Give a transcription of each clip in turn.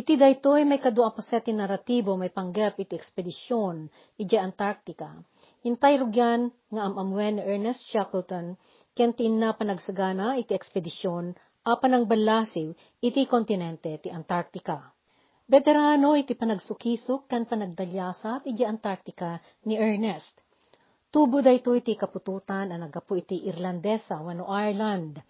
Iti daytoy may kadua pa ti naratibo may panggap iti ekspedisyon iti Antarctica. Hintay rugyan nga amamwen Ernest Shackleton ken tinna panagsagana iti ekspedisyon apan ang balasiw iti kontinente ti Antarctica. Veterano iti panagsukisok kan panagdalyasat iti Antarctica ni Ernest. Tubo dayto iti kapututan ang nagapu iti Irlandesa wano Ireland.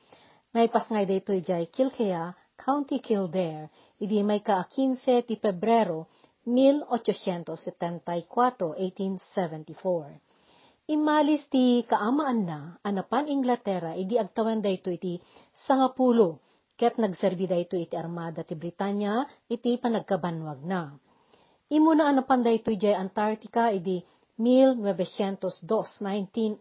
Naipas ngay dayto iti Kilkea, County Kildare, idi may ka-15 ti Pebrero 1874, 1874. Imalis ti kaamaan na, anapan Inglaterra, idi agtawan dayto iti sangapulo, ket nagserbi dayto iti armada ti Britanya, iti panagkabanwag na. Imo na anapan dayto iti Antarctica, idi 1902, 1902,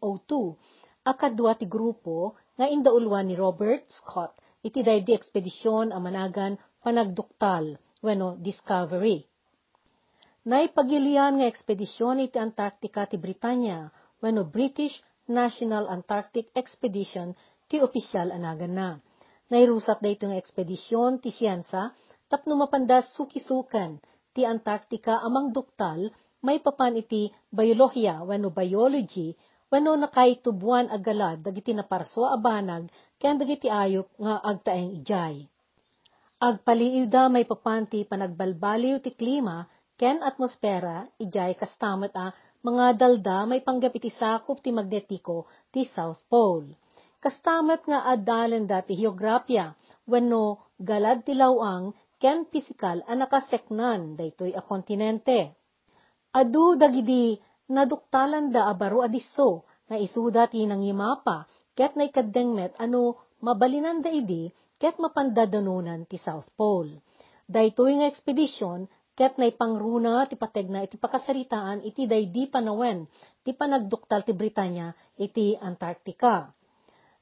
akadwa ti grupo nga indaulwan ni Robert Scott iti daydi ekspedisyon a managan panagduktal wenno discovery. Naipagilian nga ekspedisyon iti Antarctica ti Britanya wenno British National Antarctic Expedition ti opisyal anagan na. Nairusat dayto nga ekspedisyon ti siyansa tapno mapandas sukisukan ti Antarctica amang duktal may papan iti biolohiya wenno biology wenno nakaitubuan agalad dagiti naparso a banag ken dagiti ayop nga agtaeng ijay. Agpaliiw da may papanti panagbalbaliw ti klima ken atmosfera ijay kastamet a mga dalda may panggap iti sakop ti magnetiko ti South Pole. Kastamet nga adalan da ti geografya wenno galad ti lawang ken pisikal a nakaseknan daytoy a kontinente. Adu dagidi naduktalan da abaro adiso na isuda ti nangimapa ket na ikadengmet ano mabalinan da idi ket mapandadanunan ti South Pole. Daytoy nga ekspedisyon ket na ipangruna ti pategna iti pakasaritaan iti daydi panawen ti panagduktal ti Britanya iti Antarctica.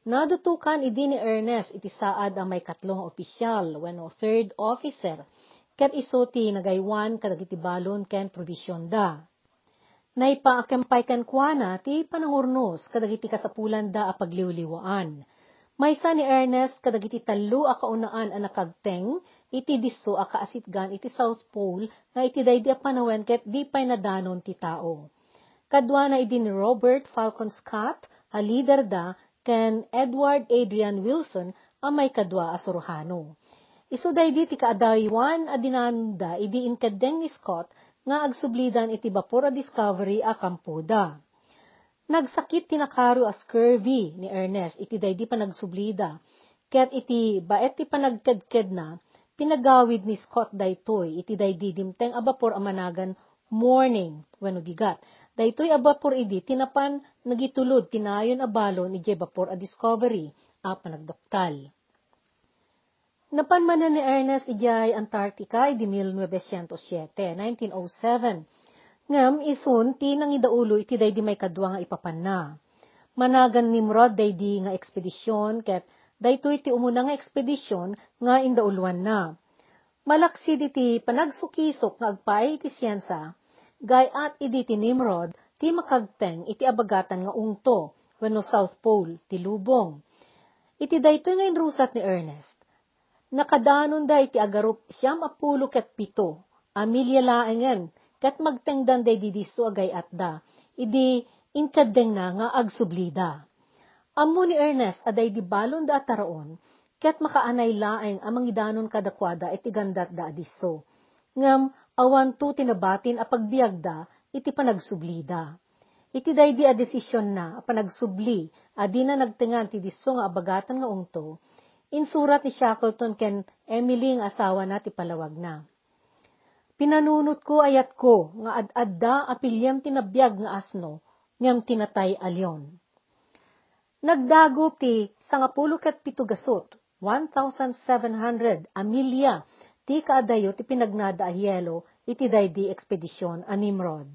Nadutukan idi ni Ernest iti saad ang may katlong opisyal wenno third officer ket iso ti nagaywan kadagiti balon ken provision da naipaakempay kan kuana ti panangurnos kadagiti kasapulan da a pagliwliwaan. Maysa ni Ernest kadagiti tallo a kaunaan a nakagteng iti disso a kaasitgan iti South Pole nga iti daydi a panawen ket di pay nadanon ti tao. Kadwa na idi ni Robert Falcon Scott a leader da ken Edward Adrian Wilson a may kadwa a suruhano. Isu daydi ti kaadaywan a dinanda idi inkadeng ni Scott nga agsublidan iti bapor a discovery a kampuda. Nagsakit tinakaro a scurvy ni Ernest iti daydi pa nagsublida, ket iti baet ti panagkedked na, pinagawid ni Scott daytoy iti daydi dimteng a bapor a managan morning wenno bigat. Daytoy a bapor idi tinapan nagitulod tinayon a balon iti bapor a discovery a panagdoktal. Napanmanan ni Ernest ijay Antarctica idi 1907, 1907. Ngam isun ti nang idaulo iti daydi may kadwa nga ipapanna. Managan Nimrod daydi nga ekspedisyon ket daytoy ti umuna nga ekspedisyon nga indauluan na. Malaksid iti panagsukisok nga agpay iti siyensa, gayat idi ti Nimrod ti makagteng iti abagatan nga ungto wenno South Pole ti lubong. Iti daytoy nga inrusat ni Ernest nakadanon da iti agarup siyam apulo ket pito, amilya laengen, ket magtengdan day didiso agay at da, idi inkadeng na nga agsublida. Ammo ni Ernest aday di balon da ataraon, ket makaanay laeng amang idanon kadakwada iti gandat da adiso. Ngam, awan to tinabatin a pagbiagda iti panagsublida. Iti daydi a desisyon na panagsubli, adi na nagtingan ti diso nga abagatan nga ungto, Insurat ni Shackleton ken Emily nga asawa na ti palawag na. Pinanunot ko ayat ko nga ad-adda apilyam tinabiyag nga asno ngam tinatay alyon. Nagdagop ti sangapulo ket pitugasot 1,700 amilya ti kaadayo ti pinagnada a hielo iti daydi ekspedisyon a Nimrod.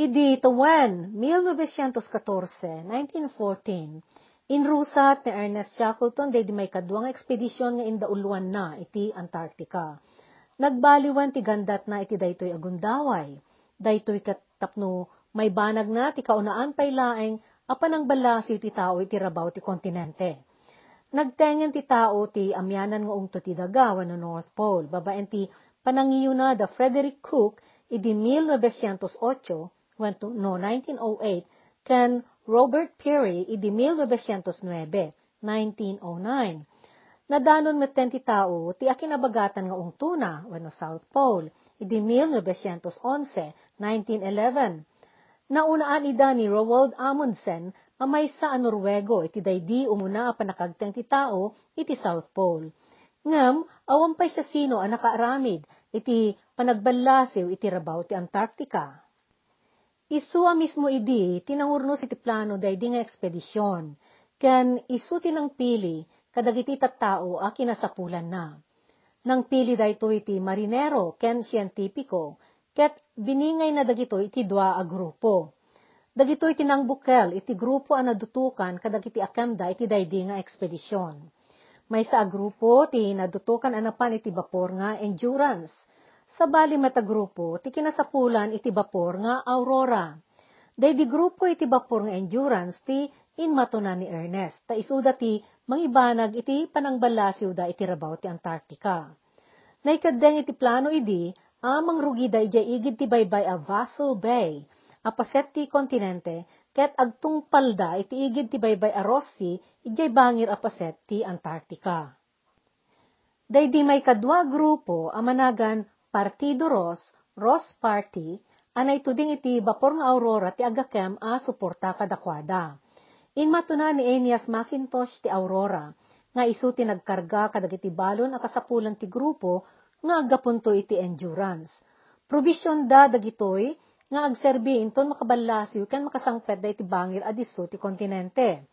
Idi tawen 1914, 1914, Inrusat ni Ernest Shackleton day di may kadwang ekspedisyon nga indauluan na iti Antarctica. Nagbaliwan ti gandat na iti daytoy agundaway. Daytoy katapno may banag na ti kaunaan pay laeng apan ang balasi ti tao iti rabaw ti kontinente. Nagtengen ti tao ti amyanan nga ungto ti daga wano North Pole. Babaen ti panangiyo na da Frederick Cook idi 1908 wento no 1908 ken Robert Peary idi 1909 1909. Nadanon met ti tao ti akinabagatan nga ungtuna wano South Pole idi 1911 1911. Naunaan ida ni Roald Amundsen amay sa Norwego iti daydi umuna a panakagteng ti tao iti South Pole. Ngam, awan pa'y sa sino ang nakaaramid iti panagbalasiw iti rabaw ti Antarctica. Isu a mismo idi, tinangurnos iti plano daydi nga ekspedisyon, ken isu tinang pili kadagiti tattao a kinasapulan na. Nang pili dayto iti marinero ken siyentipiko, ket biningay na dagito iti dua a grupo Dagitoy tinangbukel iti grupo ang nadutukan kadagiti akemda iti daydi nga ekspedisyon. May sa grupo ti nadutukan anapan iti bapor nga endurance. Sa bali mata grupo ti kinasapulan iti bapor nga aurora. Daydi grupo iti bapor nga endurance ti inmatunan ni Ernest. Ta isuda ti mangibanag iti panangbalasiw da iti rabaw ti Antarctica. Naikadeng iti plano idi, amang rugida ijay igid ti baybay a Vassal Bay, apaset ti kontinente, ket agtungpalda iti igid ti baybay a Rossi, ijay bangir apaset ti Antarctica. Daydi may kadwa grupo amanagan Partido Ross, Ross Party, anay tuding iti bapor nga Aurora ti agakem a suporta kadakwada. Inmatuna ni Enias Macintosh ti Aurora, nga isu ti nagkarga kadagiti balon a kasapulan ti grupo nga agapunto iti endurance. Provision da dagitoy nga agserbi inton makabalasiw ken makasangpet da iti bangir adiso ti kontinente.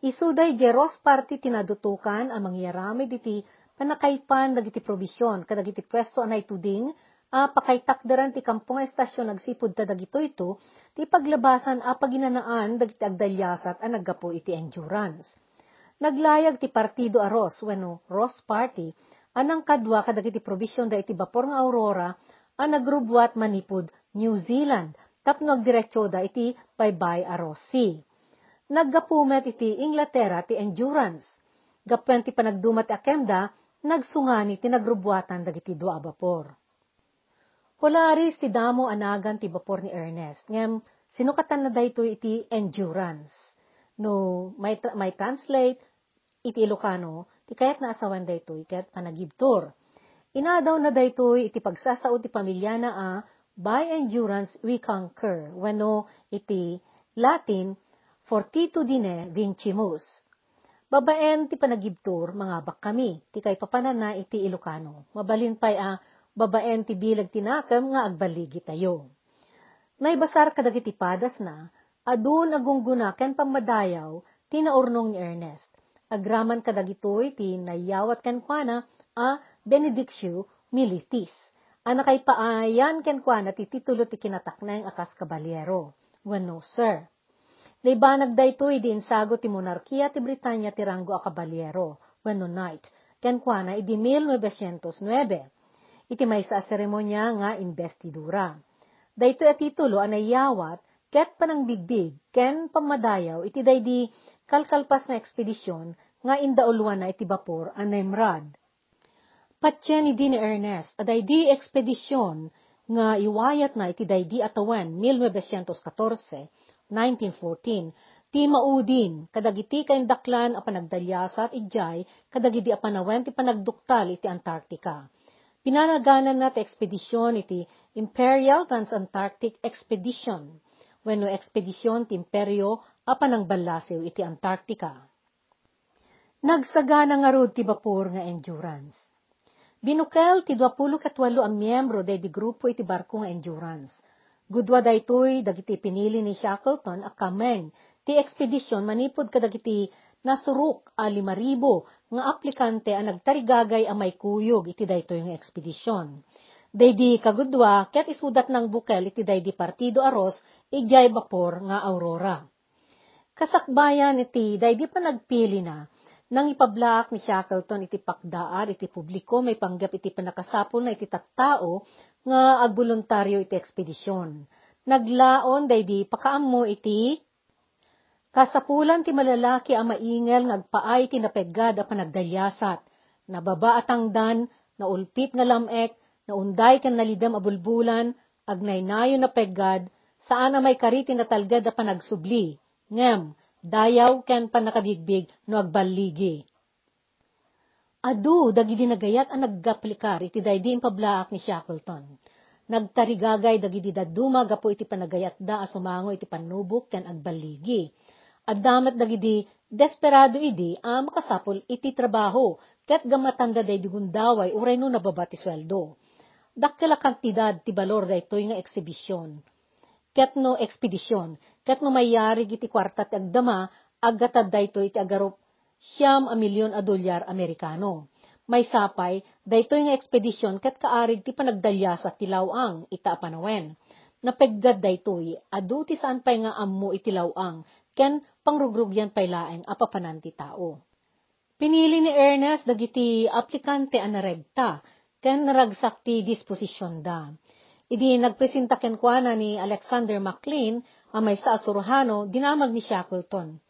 Isuday geros party tinadutukan ang mangyaramid iti panakaipan dagiti probisyon kadagiti pwesto anay tuding a pakaitakdaran ti kampong estasyon nagsipud ta dagito ito ti paglabasan a paginanaan dagiti agdalyasat a naggapo iti endurance. Naglayag ti partido a Ross wenno Ross Party anang kadwa kadagiti probisyon da iti bapor nga Aurora a nagrubwat manipud New Zealand, tapno agdiretso da iti baybay a Rossi. Naggapumet iti Inglaterra ti endurance. Gapen ti panagdumat ti akemda, nagsungani ti nagrubwatan dagiti dua bapor. Polaris ti damo anagan ti bapor ni Ernest, ngem sinukatan na dayto iti endurance. No, may, may translate iti Ilocano, ti kayat na asawan dayto, kayat panagibtor. Inadaw na dayto iti pagsasaod ti pamilya na a, by endurance we conquer, wano iti Latin, fortitudine vincimus. Babaen ti panagibtur, mga bak kami, ti kay papanana iti Ilocano. Mabalin pa'y a, babaen ti bilag tinakam nga agbaligi tayo. Naibasar kadagiti padas na, adun agungguna ken pamadayaw, tinaurnong ni Ernest. Agraman kadagitoy ti nayawat ken kuana a benedictio militis Anakay paayan ken kwa na titulo ti kinatakneng akas kabalyero. Wano, sir. Naibanag daytoy di insago ti monarkiya ti Britanya ti ranggo a kabalyero. Wano, knight. Ken kwa na idi 1909. Iti may sa seremonya nga investidura. Daytoy a titulo anayawat ket panang bigbig ken pamadayaw iti daydi kalkalpas na ekspedisyon nga indauluan na iti bapor a Nemrad Patyen ni Dini Ernest, aday di ekspedisyon nga iwayat na iti daydi atawan 1914, 1914, ti maudin, kadagiti kain daklan a panagdalyasa at ijay, kadagiti a panawen ti panagduktal iti Antarctica. Pinanaganan na ti ekspedisyon iti Imperial Trans-Antarctic Expedition, wenno ekspedisyon ti imperyo a panangbalasiw iti Antarctica. Nagsagana nga rod ti bapor nga endurance. Binukel ti 28 ang miyembro day di grupo iti barko nga endurance. Gudwa daytoy dagiti pinili ni Shackleton a kameng ti ekspedisyon manipod kadagiti nasuruk a limaribo nga aplikante a nagtarigagay a may kuyog iti daytoy nga ekspedisyon. Daydi kagudwa ket isudat ng bukel iti daydi partido aros ijay bapor nga Aurora. Kasakbayan iti daydi pa nagpili na nang ipablaak ni Shackleton iti pakdaar iti publiko may panggap iti panakasapol na iti tattao nga agboluntaryo iti ekspedisyon. Naglaon daydi pakaammo iti Kasapulan ti malalaki ang maingel ngagpaay ti napegad a panagdalyasat, nababa atangdan, naulpit nga lamek, naunday kan nalidam a bulbulan, agnaynayo na peggad, saan may kariti na talgad a panagsubli, ngem, dayaw ken panakabigbig no agbaligi. Adu, dagidi nagayat ang naggaplikar iti daydi pablaak ni Shackleton. Nagtarigagay dagidi daduma gapo iti panagayat da asumango iti panubok ken agbaligi Addamat dagidi desperado idi a makasapol iti trabaho ket gamatanda day digundaway uray no nababa ti sweldo. Dakkela kantidad ti balor daytoy nga eksibisyon. Ket no ekspedisyon, ket no mayari iti kwarta ti agdama, aggatad daytoy iti agarop siyam a milyon a dolyar Amerikano. May sapay, daytoy nga ekspedisyon ket kaarig ti panagdalyasa ti lawang ita panawen. Napeggad daytoy, adu ti saan pay nga ammo iti lawang, ken pangrugrugyan pay laeng apapanan ti tao. Pinili ni Ernest dagiti aplikante an naregta, ken naragsak ti disposisyon da. Idi nagpresenta ken kuana ni Alexander McLean, ang may sa Asurhano, dinamag ni Shackleton.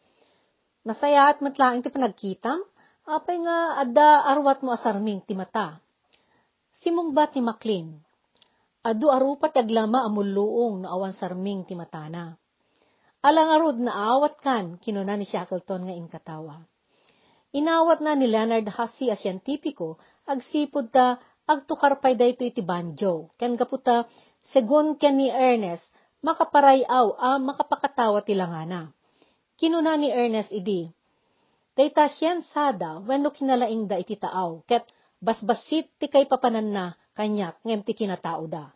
Nasaya at matlaing ti panagkitam, apay nga adda arwat mo asarming ti mata. Simungbat ni McLean, adu arupat aglama amulluong no awan sarming ti matana. Alang arud na awat kan, kinuna ni Shackleton nga inkatawa. Inawat na ni Leonard Hussey a siyentipiko, agsipod ta, agtukar pay dayto iti banjo, ken kaputa, segun ken ni Ernest, makaparayaw a makapakatawa ti langana. Kinuna ni Ernest idi, dayta siyensada, wenno kinalaing da iti taaw, ket basbasit ti kay papanan na, kanyak, ngem ti kinatao da.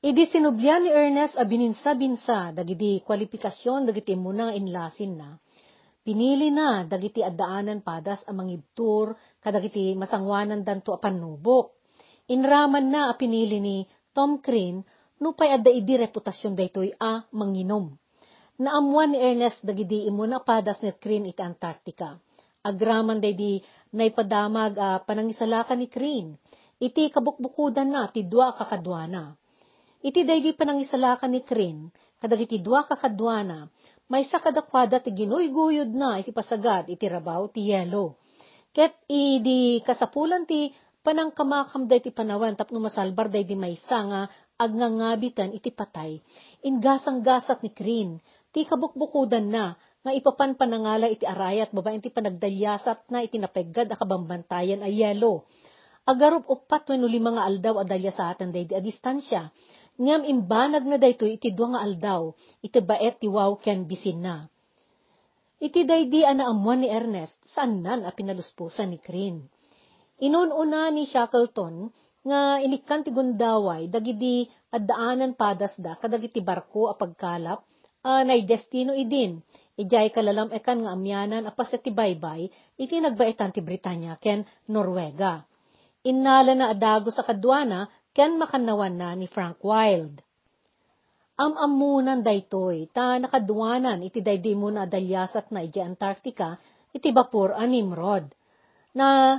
Idi sinubyan ni Ernest a bininsa-binsa dagiti kwalifikasyon dagiti munang inlasin na. Pinili na dagiti addaanan padas a mangibtur kadagiti masangwanan danto a panubok. Inraman na a pinili ni Tom Crane no pay adda idi reputasyon daytoy a manginom. Naamuan ni Ernest dagiti imuna padas ni Crane iti Antarctica. Agraman day di naipadamag a panangisalakan ni Crane. Iti kabukbukudan na ti dua kakadwana Iti daydi panangisalakan ni Krin, kadagiti dua kakadwana, may sa kadakwada ti ginoy-guyod na iti pasagad iti rabaw ti yelo. Ket idi kasapulan ti panangkamakam day ti panawan tapno masalbar day di maysa nga agnangabitan iti patay. Ingasang-gasat ni Krin, ti kabukbukudan na, nga ipapan panangala iti arayat babaen ti panagdalyasat na iti napeggad a kabambantayan a yelo. Agarup upat wenno lima nga aldaw adalya sa atan day a distansya ngam imbanag na daytoy iti dua nga aldaw, iti baet ti wow ken bisin na. Iti daydi ana amuan ni Ernest, saan nan a pinaluspusan ni Crin. Inununa ni Shackleton, nga inikan ti gundaway, dagidi addaanan padas da, kadagiti barko a pagkalap, uh, nay destino idin, ijay kalalam ekan nga amyanan apas ti baybay, iti nagbaetan ti Britanya ken Norwega. Innala na adago sa kadwana, ken makanawan na ni Frank Wild. Am-amunan daytoy, ta nakaduanan iti daydi mo na dalyasat na iti Antarctica, iti bapor a Nimrod. Na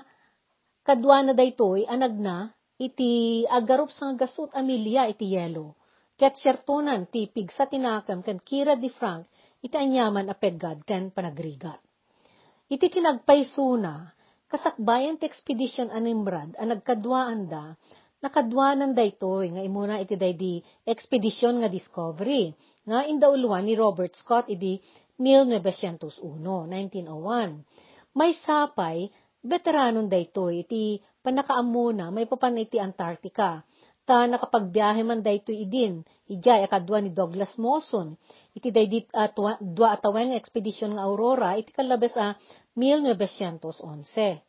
kadwana daytoy anag na iti agarup sa gasut amilya iti yelo. Ket syertonan ti pigsa tinakam ken Kira di Frank iti anyaman a peggad ken panagrigat. Iti kinagpaysuna, kasakbayan ti expedition a Nimrod a nagkadwaan da, nakadwanan daytoy nga imuna iti daydi expedition nga discovery nga indauluan ni Robert Scott iti 1901, 1901. May sapay, veteranon daytoy iti panakaamuna may papan iti Antarctica. Ta nakapagbiyahe man daytoy idin, ijay akadwa ni Douglas Mawson. Iti daydi uh, dua atawen expedition nga Aurora, iti kalabes a 1911.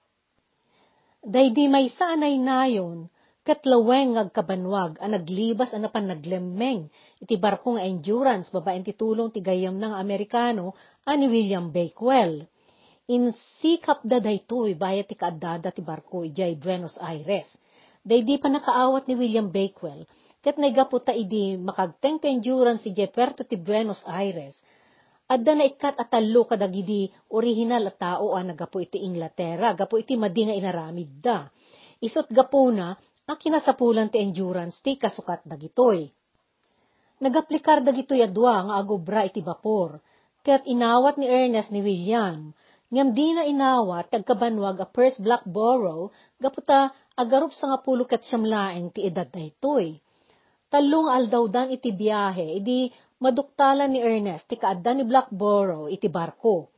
Daydi may sanay nayon, katlaweng agkabanwag ang naglibas ang napan naglemmeng iti barko nga endurance babaen ti tulong ti gayam ng Amerikano ani William Bakewell. In sikap da daytoy bayat ti kaadada ti barko ijay Buenos Aires. Daydi pa nakaawat ni William Bakewell ket nagaputa idi makagteng ti endurance ijay perto ti Buenos Aires. Adda na ikat atalo kadagidi original at tao a nagapo iti Inglaterra, gapo iti madi nga inaramid da. Isot gapo na, a kinasapulan ti endurance ti kasukat dagitoy. Nagaplikar dagitoy adwa nga agobra iti bapor, ket inawat ni Ernest ni William. Ngam di na inawat kag kabanwag a first Blackborough, gaputa agarup sa nga pulo ket siyamlaeng ti edad daytoy. Talong aldawdan iti biyahe, idi maduktalan ni Ernest ti kaadda ni Blackborough iti barko.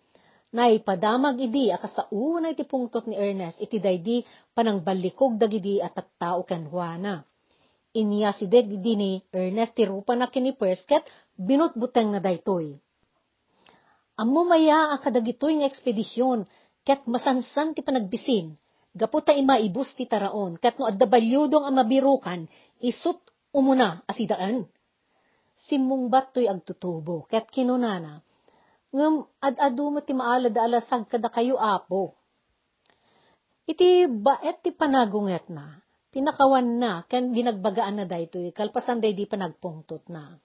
Naipadamag idi akas sa una iti pungtot ni Ernest iti daydi panang balikog dagidi at tattao ken Juana. Inya si deg di ni Ernest ti rupa na kini Persket binutbuteng na daytoy. Ammo maya a kadagitoy nga ekspedisyon, ket masansan ti panagbisin, gaputa ima ibus ti taraon, ket no adda balyudong ang mabirukan, isut umuna asidaan. Simmong batoy agtutubo, ket kinunana, ngem ad-adu mo ti maalad alasag kada kayo apo. Iti baet ti panagunget na, tinakawan na, ken binagbagaan na daytoy, kalpasan day di panagpungtot na.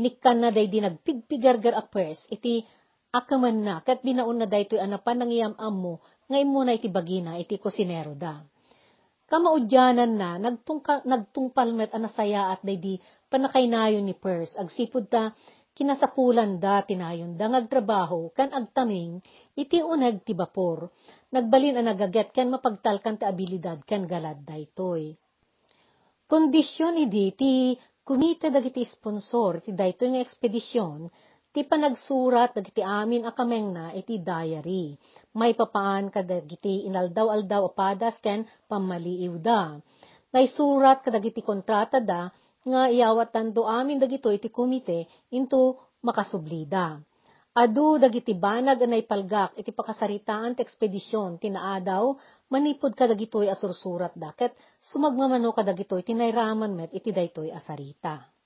Inikkan na day di nagpigpigargar a iti akaman na, kat binaon na daytoy anapan nang iyam mo, ngay muna iti bagina, iti kusinero da. Kamaudyanan na, nagtungka, nagtungpalmet anasaya at day di panakaynayon ni Pers, agsipod ta, kinasapulan da tinayon da ngagtrabaho, kan agtaming, iti unag ti bapor, nagbalin ang nagaget kan mapagtalkan ti abilidad kan galad daytoy. Kondisyon idi ti kumita dagiti sponsor ti daytoy nga ekspedisyon ti panagsurat dagiti amin a kameng na iti diary. May papaan kadagiti inaldaw-aldaw apadas ken pamaliiw da. Naisurat kadagiti kontrata da nga iyawatan do amin dagito iti komite into makasublida. Adu dagiti banag anay palgak iti pakasaritaan ti ekspedisyon tinaadaw manipod kadagitoy asursurat da ket sumagmamano kadagitoy tinayraman met iti daytoy asarita.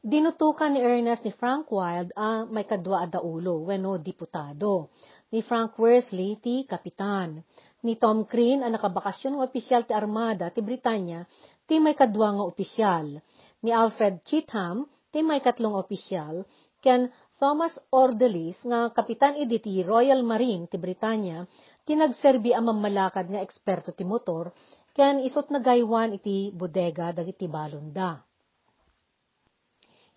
Dinutukan ni Ernest ni Frank Wilde a may kadwa adaulo, weno diputado. Ni Frank Worsley ti kapitan. Ni Tom Crean ang nakabakasyon ng opisyal ti Armada ti Britanya ti may kadwa nga opisyal. Ni Alfred Cheatham ti may katlong opisyal. Ken Thomas Ordelis nga kapitan idi Royal Marine ti Britanya ti nagserbi ang mamalakad nga eksperto ti motor ken isot na gaywan iti bodega dagiti balonda.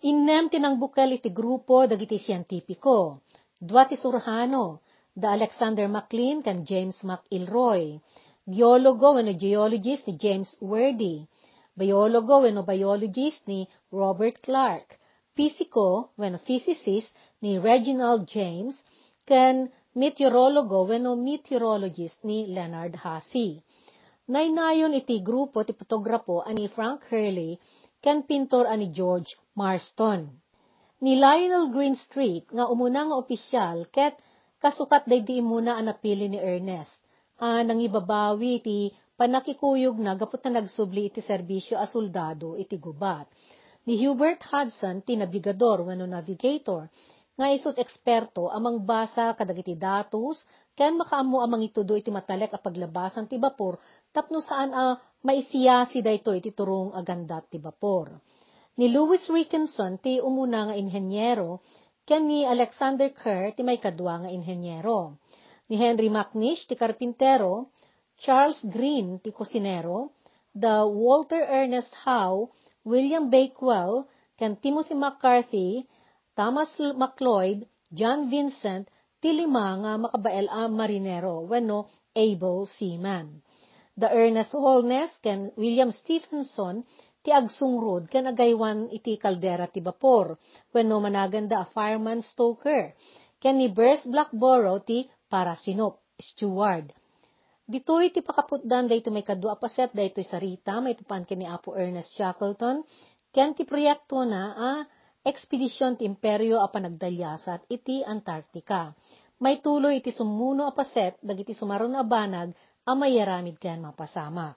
Innem tinangbukal iti grupo dagiti siyentipiko. Dua ti Surhano, da Alexander MacLean kan James McIlroy. Geologo weno geologist ni James Wordy. Biologo weno biologist ni Robert Clark. Pisiko weno physicist ni Reginald James. Ken meteorologo weno meteorologist ni Leonard Hussey. Naynayon iti grupo ti fotograpo ani Frank Hurley ken pintor ani George Marston. Ni Lionel Greenstreet nga umuna nga opisyal ket kasukat day di muna ang napili ni Ernest. Ah, nang ibabawi ti panakikuyog na gapot na nagsubli iti serbisyo a soldado iti gubat. Ni Hubert Hudson ti nabigador wano navigator nga isot eksperto amang basa kadagiti datos ken makaammo amang itudo iti matalek a paglabasan ti bapor tapno saan a maisiyasi dayto iti turong aganda ti bapor. Ni Louis Rickinson ti umuna nga inhenyero ken ni Alexander Kerr ti may kadwa nga inhenyero. Ni Henry McNish ti karpintero, Charles Green ti kusinero, the Walter Ernest Howe, William Bakewell, ken Timothy McCarthy, Thomas McLeod, John Vincent, ti lima nga makabael a marinero wenno able seaman. The Ernest Holness ken William Stephenson ti agsungrod ken agaywan iti kaldera ti bapor wenno managanda a fireman stoker ken ni Burst Blackborough ti parasinop steward. Ditoy ti pakaputdan dayto may kadua paset daytoy sarita may tupan ken ni Apo Ernest Shackleton ken ti proyekto na a ekspedisyon ti imperyo a panagdalyasat iti Antarctica. May tuloy iti sumuno a paset dagiti sumaron a banag ang mayaramid ken mapasama.